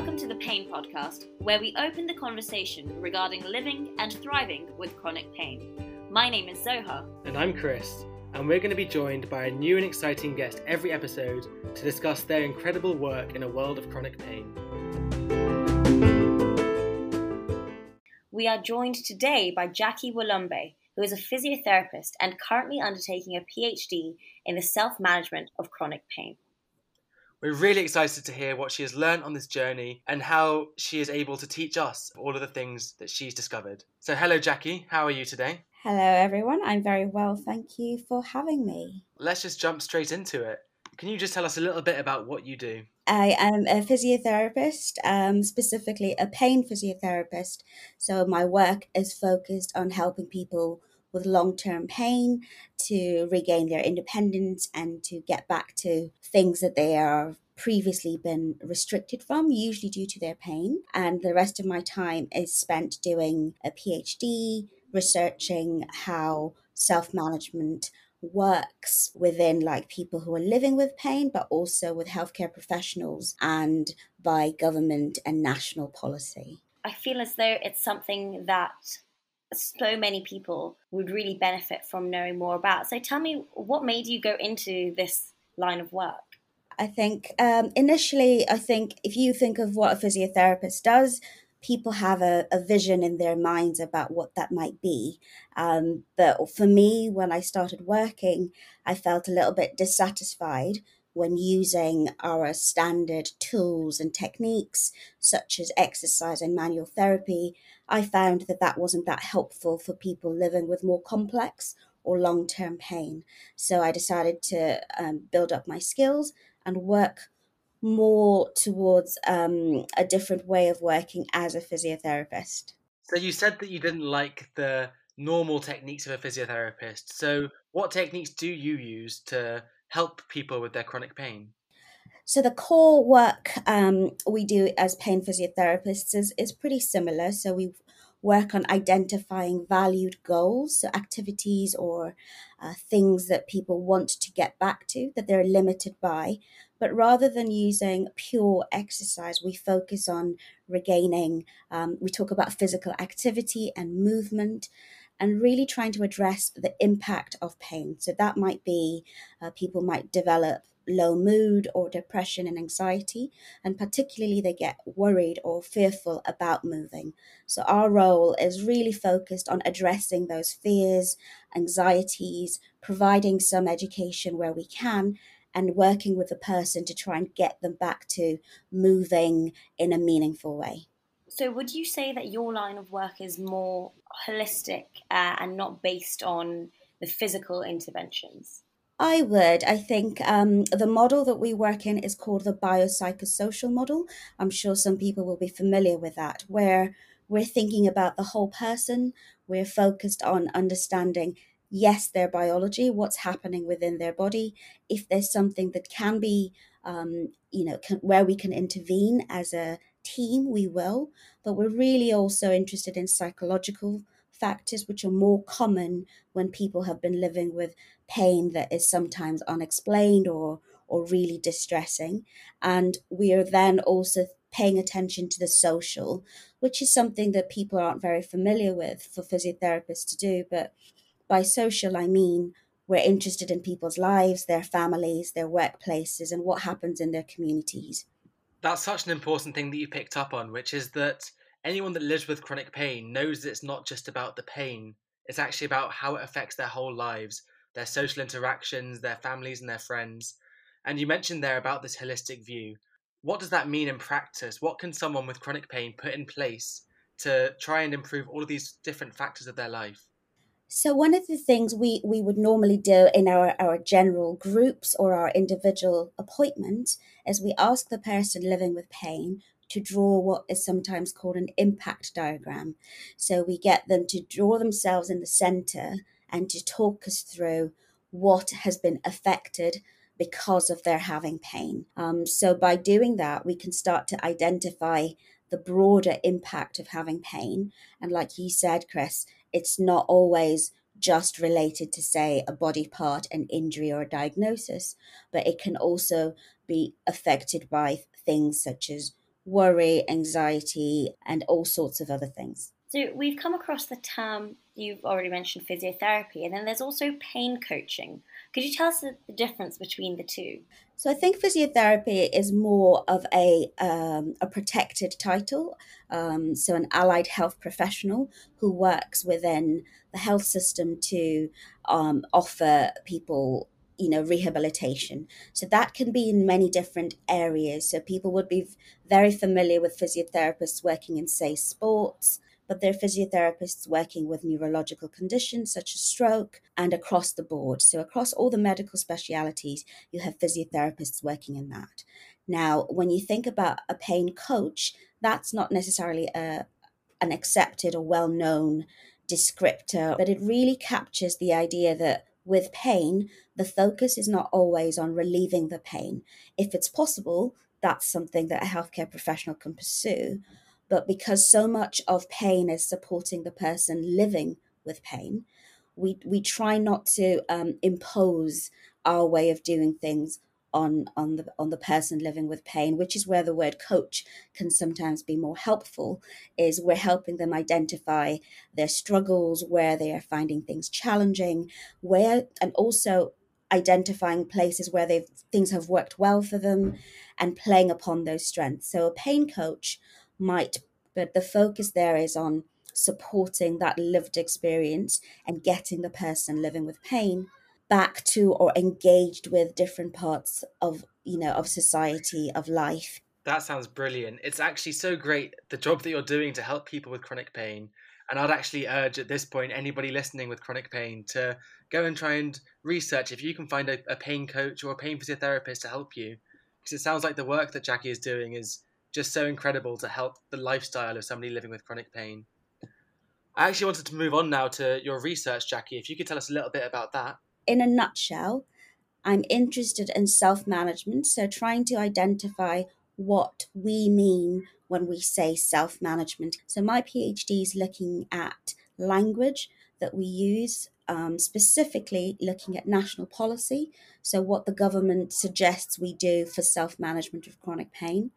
Welcome to the Pain Podcast, where we open the conversation regarding living and thriving with chronic pain. My name is Zoha. And I'm Chris, and we're going to be joined by a new and exciting guest every episode to discuss their incredible work in a world of chronic pain. We are joined today by Jackie Walumbe, who is a physiotherapist and currently undertaking a PhD in the self management of chronic pain. We're really excited to hear what she has learned on this journey and how she is able to teach us all of the things that she's discovered. So, hello, Jackie. How are you today? Hello, everyone. I'm very well. Thank you for having me. Let's just jump straight into it. Can you just tell us a little bit about what you do? I am a physiotherapist, um, specifically a pain physiotherapist. So, my work is focused on helping people with long term pain to regain their independence and to get back to things that they are previously been restricted from, usually due to their pain. And the rest of my time is spent doing a PhD, researching how self management works within like people who are living with pain, but also with healthcare professionals and by government and national policy. I feel as though it's something that so many people would really benefit from knowing more about. So tell me, what made you go into this line of work? I think um, initially, I think if you think of what a physiotherapist does, people have a, a vision in their minds about what that might be. Um, but for me, when I started working, I felt a little bit dissatisfied when using our standard tools and techniques, such as exercise and manual therapy, I found that that wasn't that helpful for people living with more complex or long term pain. So I decided to um, build up my skills and work more towards um, a different way of working as a physiotherapist. So you said that you didn't like the normal techniques of a physiotherapist. So what techniques do you use to help people with their chronic pain? So the core work um, we do as pain physiotherapists is, is pretty similar. So we work on identifying valued goals, so activities or uh, things that people want to get back to that they're limited by. But rather than using pure exercise, we focus on regaining, um, we talk about physical activity and movement and really trying to address the impact of pain. So that might be uh, people might develop low mood or depression and anxiety, and particularly they get worried or fearful about moving. So, our role is really focused on addressing those fears, anxieties, providing some education where we can, and working with the person to try and get them back to moving in a meaningful way. So, would you say that your line of work is more holistic uh, and not based on the physical interventions? I would. I think um, the model that we work in is called the biopsychosocial model. I'm sure some people will be familiar with that, where we're thinking about the whole person. We're focused on understanding, yes, their biology, what's happening within their body. If there's something that can be, um, you know, can, where we can intervene as a team, we will. But we're really also interested in psychological factors which are more common when people have been living with pain that is sometimes unexplained or or really distressing and we are then also paying attention to the social which is something that people aren't very familiar with for physiotherapists to do but by social i mean we're interested in people's lives their families their workplaces and what happens in their communities that's such an important thing that you picked up on, which is that anyone that lives with chronic pain knows it's not just about the pain, it's actually about how it affects their whole lives, their social interactions, their families, and their friends. And you mentioned there about this holistic view. What does that mean in practice? What can someone with chronic pain put in place to try and improve all of these different factors of their life? So one of the things we, we would normally do in our, our general groups or our individual appointment is we ask the person living with pain to draw what is sometimes called an impact diagram. So we get them to draw themselves in the center and to talk us through what has been affected because of their having pain. Um, so by doing that, we can start to identify the broader impact of having pain. And like you said, Chris, it's not always just related to, say, a body part, an injury, or a diagnosis, but it can also be affected by things such as worry, anxiety, and all sorts of other things. So we've come across the term, you've already mentioned physiotherapy, and then there's also pain coaching. Could you tell us the, difference between the two? So I think physiotherapy is more of a um, a protected title. Um, so an allied health professional who works within the health system to um, offer people you know rehabilitation so that can be in many different areas so people would be very familiar with physiotherapists working in say sports but they're physiotherapists working with neurological conditions such as stroke and across the board. So, across all the medical specialities, you have physiotherapists working in that. Now, when you think about a pain coach, that's not necessarily a, an accepted or well known descriptor, but it really captures the idea that with pain, the focus is not always on relieving the pain. If it's possible, that's something that a healthcare professional can pursue. But because so much of pain is supporting the person living with pain, we, we try not to um, impose our way of doing things on on the on the person living with pain which is where the word coach can sometimes be more helpful is we're helping them identify their struggles where they are finding things challenging where and also identifying places where they things have worked well for them and playing upon those strengths. So a pain coach might, but the focus there is on supporting that lived experience and getting the person living with pain back to or engaged with different parts of you know of society of life. That sounds brilliant. It's actually so great the job that you're doing to help people with chronic pain and i'd actually urge at this point anybody listening with chronic pain to go and try and research if you can find a, a pain coach or a pain physiotherapist to help you because it sounds like the work that jackie is doing is just so incredible to help the lifestyle of somebody living with chronic pain. I actually wanted to move on now to your research, Jackie. If you could tell us a little bit about that. In a nutshell, I'm interested in self management, so trying to identify what we mean when we say self management. So, my PhD is looking at language that we use, um, specifically looking at national policy. So, what the government suggests we do for self management of chronic pain.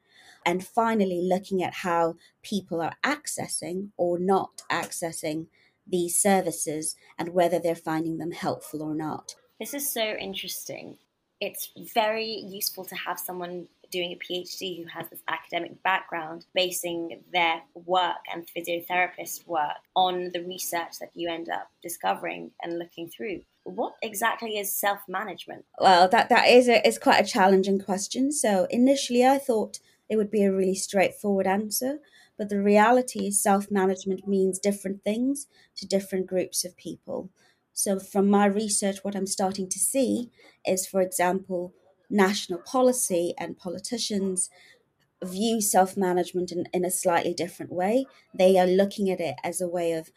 And finally, looking at how people are accessing or not accessing these services and whether they're finding them helpful or not. This is so interesting. It's very useful to have someone doing a PhD who has this academic background, basing their work and physiotherapist work on the research that you end up discovering and looking through. What exactly is self management? Well, that, that is, a, is quite a challenging question. So initially, I thought it would be a really straightforward answer. But the reality is, self management means different things to different groups of people. So, from my research, what I'm starting to see is, for example, national policy and politicians view self management in, in a slightly different way. They are looking at it as a way of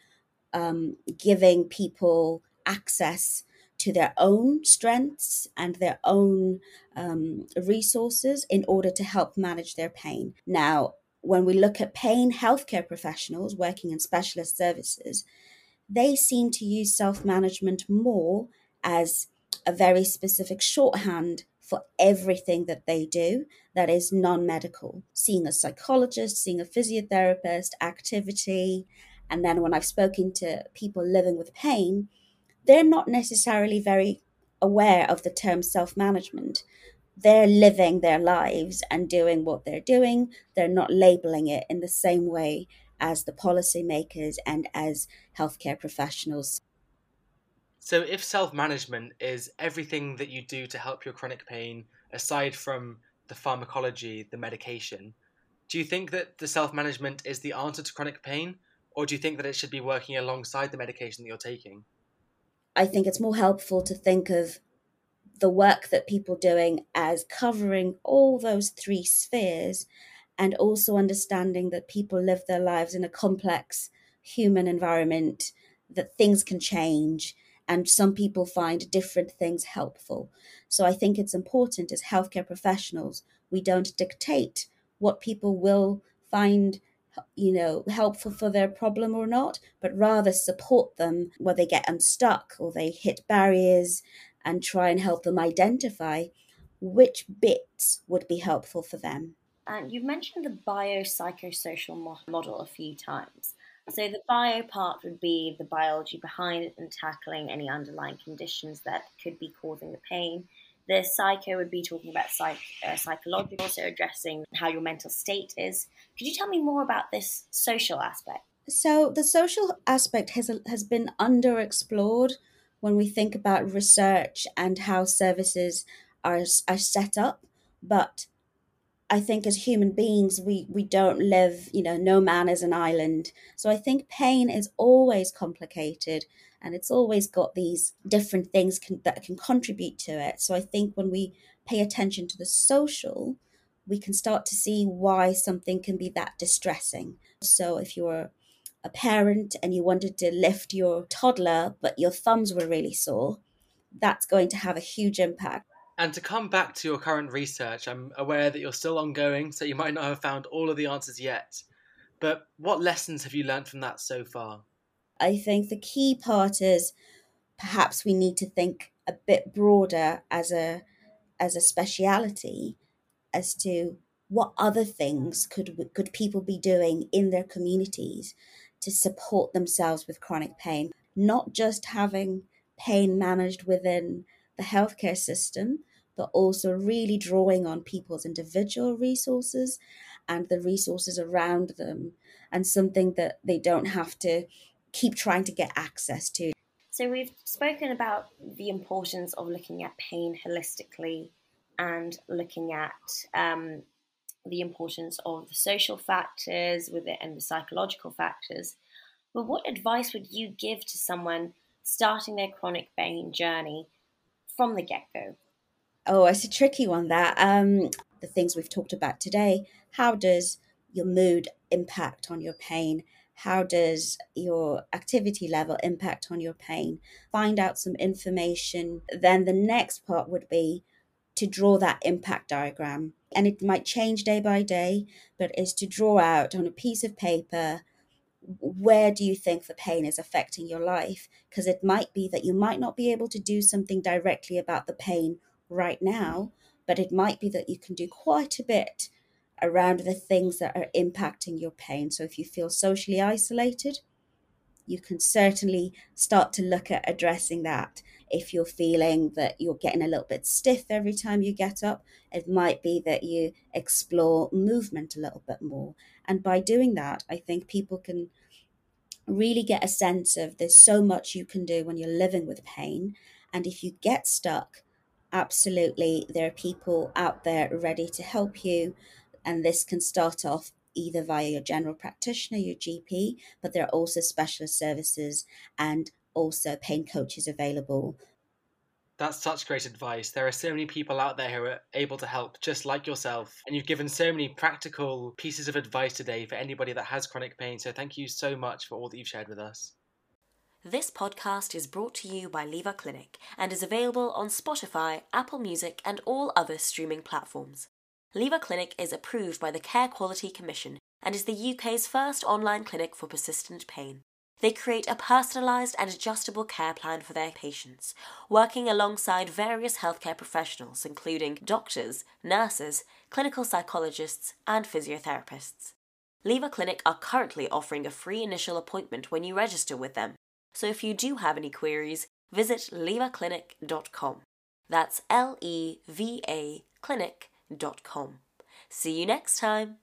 um, giving people access to their own strengths and their own um, resources in order to help manage their pain. Now, when we look at pain healthcare professionals working in specialist services, they seem to use self management more as a very specific shorthand for everything that they do that is non medical. Seeing a psychologist, seeing a physiotherapist, activity. And then when I've spoken to people living with pain, they're not necessarily very aware of the term self management. They're living their lives and doing what they're doing. They're not labeling it in the same way as the policymakers and as healthcare professionals. So, if self management is everything that you do to help your chronic pain, aside from the pharmacology, the medication, do you think that the self management is the answer to chronic pain, or do you think that it should be working alongside the medication that you're taking? I think it's more helpful to think of the work that people doing as covering all those three spheres and also understanding that people live their lives in a complex human environment, that things can change, and some people find different things helpful. So I think it's important as healthcare professionals, we don't dictate what people will find you know, helpful for their problem or not, but rather support them where they get unstuck or they hit barriers and try and help them identify which bits would be helpful for them. And you've mentioned the biopsychosocial model a few times. So the bio part would be the biology behind it and tackling any underlying conditions that could be causing the pain. The psycho would be talking about psych, uh, psychological, so addressing how your mental state is. Could you tell me more about this social aspect? So the social aspect has has been underexplored when we think about research and how services are are set up, but I think as human beings, we, we don't live, you know, no man is an island. So I think pain is always complicated and it's always got these different things can, that can contribute to it. So I think when we pay attention to the social, we can start to see why something can be that distressing. So if you're a parent and you wanted to lift your toddler, but your thumbs were really sore, that's going to have a huge impact. And to come back to your current research, I'm aware that you're still ongoing, so you might not have found all of the answers yet. But what lessons have you learned from that so far? I think the key part is perhaps we need to think a bit broader as a as a speciality as to what other things could could people be doing in their communities to support themselves with chronic pain not just having pain managed within the healthcare system but also really drawing on people's individual resources and the resources around them and something that they don't have to keep trying to get access to. So, we've spoken about the importance of looking at pain holistically and looking at um, the importance of the social factors with it and the psychological factors. But what advice would you give to someone starting their chronic pain journey from the get go? Oh, it's a tricky one. That um, the things we've talked about today. How does your mood impact on your pain? How does your activity level impact on your pain? Find out some information. Then the next part would be to draw that impact diagram. And it might change day by day, but is to draw out on a piece of paper where do you think the pain is affecting your life? Because it might be that you might not be able to do something directly about the pain right now, but it might be that you can do quite a bit around the things that are impacting your pain. So if you feel socially isolated, you can certainly start to look at addressing that. If you're feeling that you're getting a little bit stiff every time you get up, it might be that you explore movement a little bit more. And by doing that, I think people can really get a sense of there's so much you can do when you're living with pain. And if you get stuck, absolutely there are people out there ready to help you and this can start off either via your general practitioner your gp but there are also specialist services and also pain coaches available that's such great advice. There are so many people out there who are able to help, just like yourself. And you've given so many practical pieces of advice today for anybody that has chronic pain. So thank you so much for all that you've shared with us. This podcast is brought to you by Leva Clinic and is available on Spotify, Apple Music, and all other streaming platforms. Leva Clinic is approved by the Care Quality Commission and is the UK's first online clinic for persistent pain. They create a personalised and adjustable care plan for their patients, working alongside various healthcare professionals, including doctors, nurses, clinical psychologists, and physiotherapists. Leva Clinic are currently offering a free initial appointment when you register with them, so if you do have any queries, visit levaclinic.com. That's L E V A clinic.com. See you next time.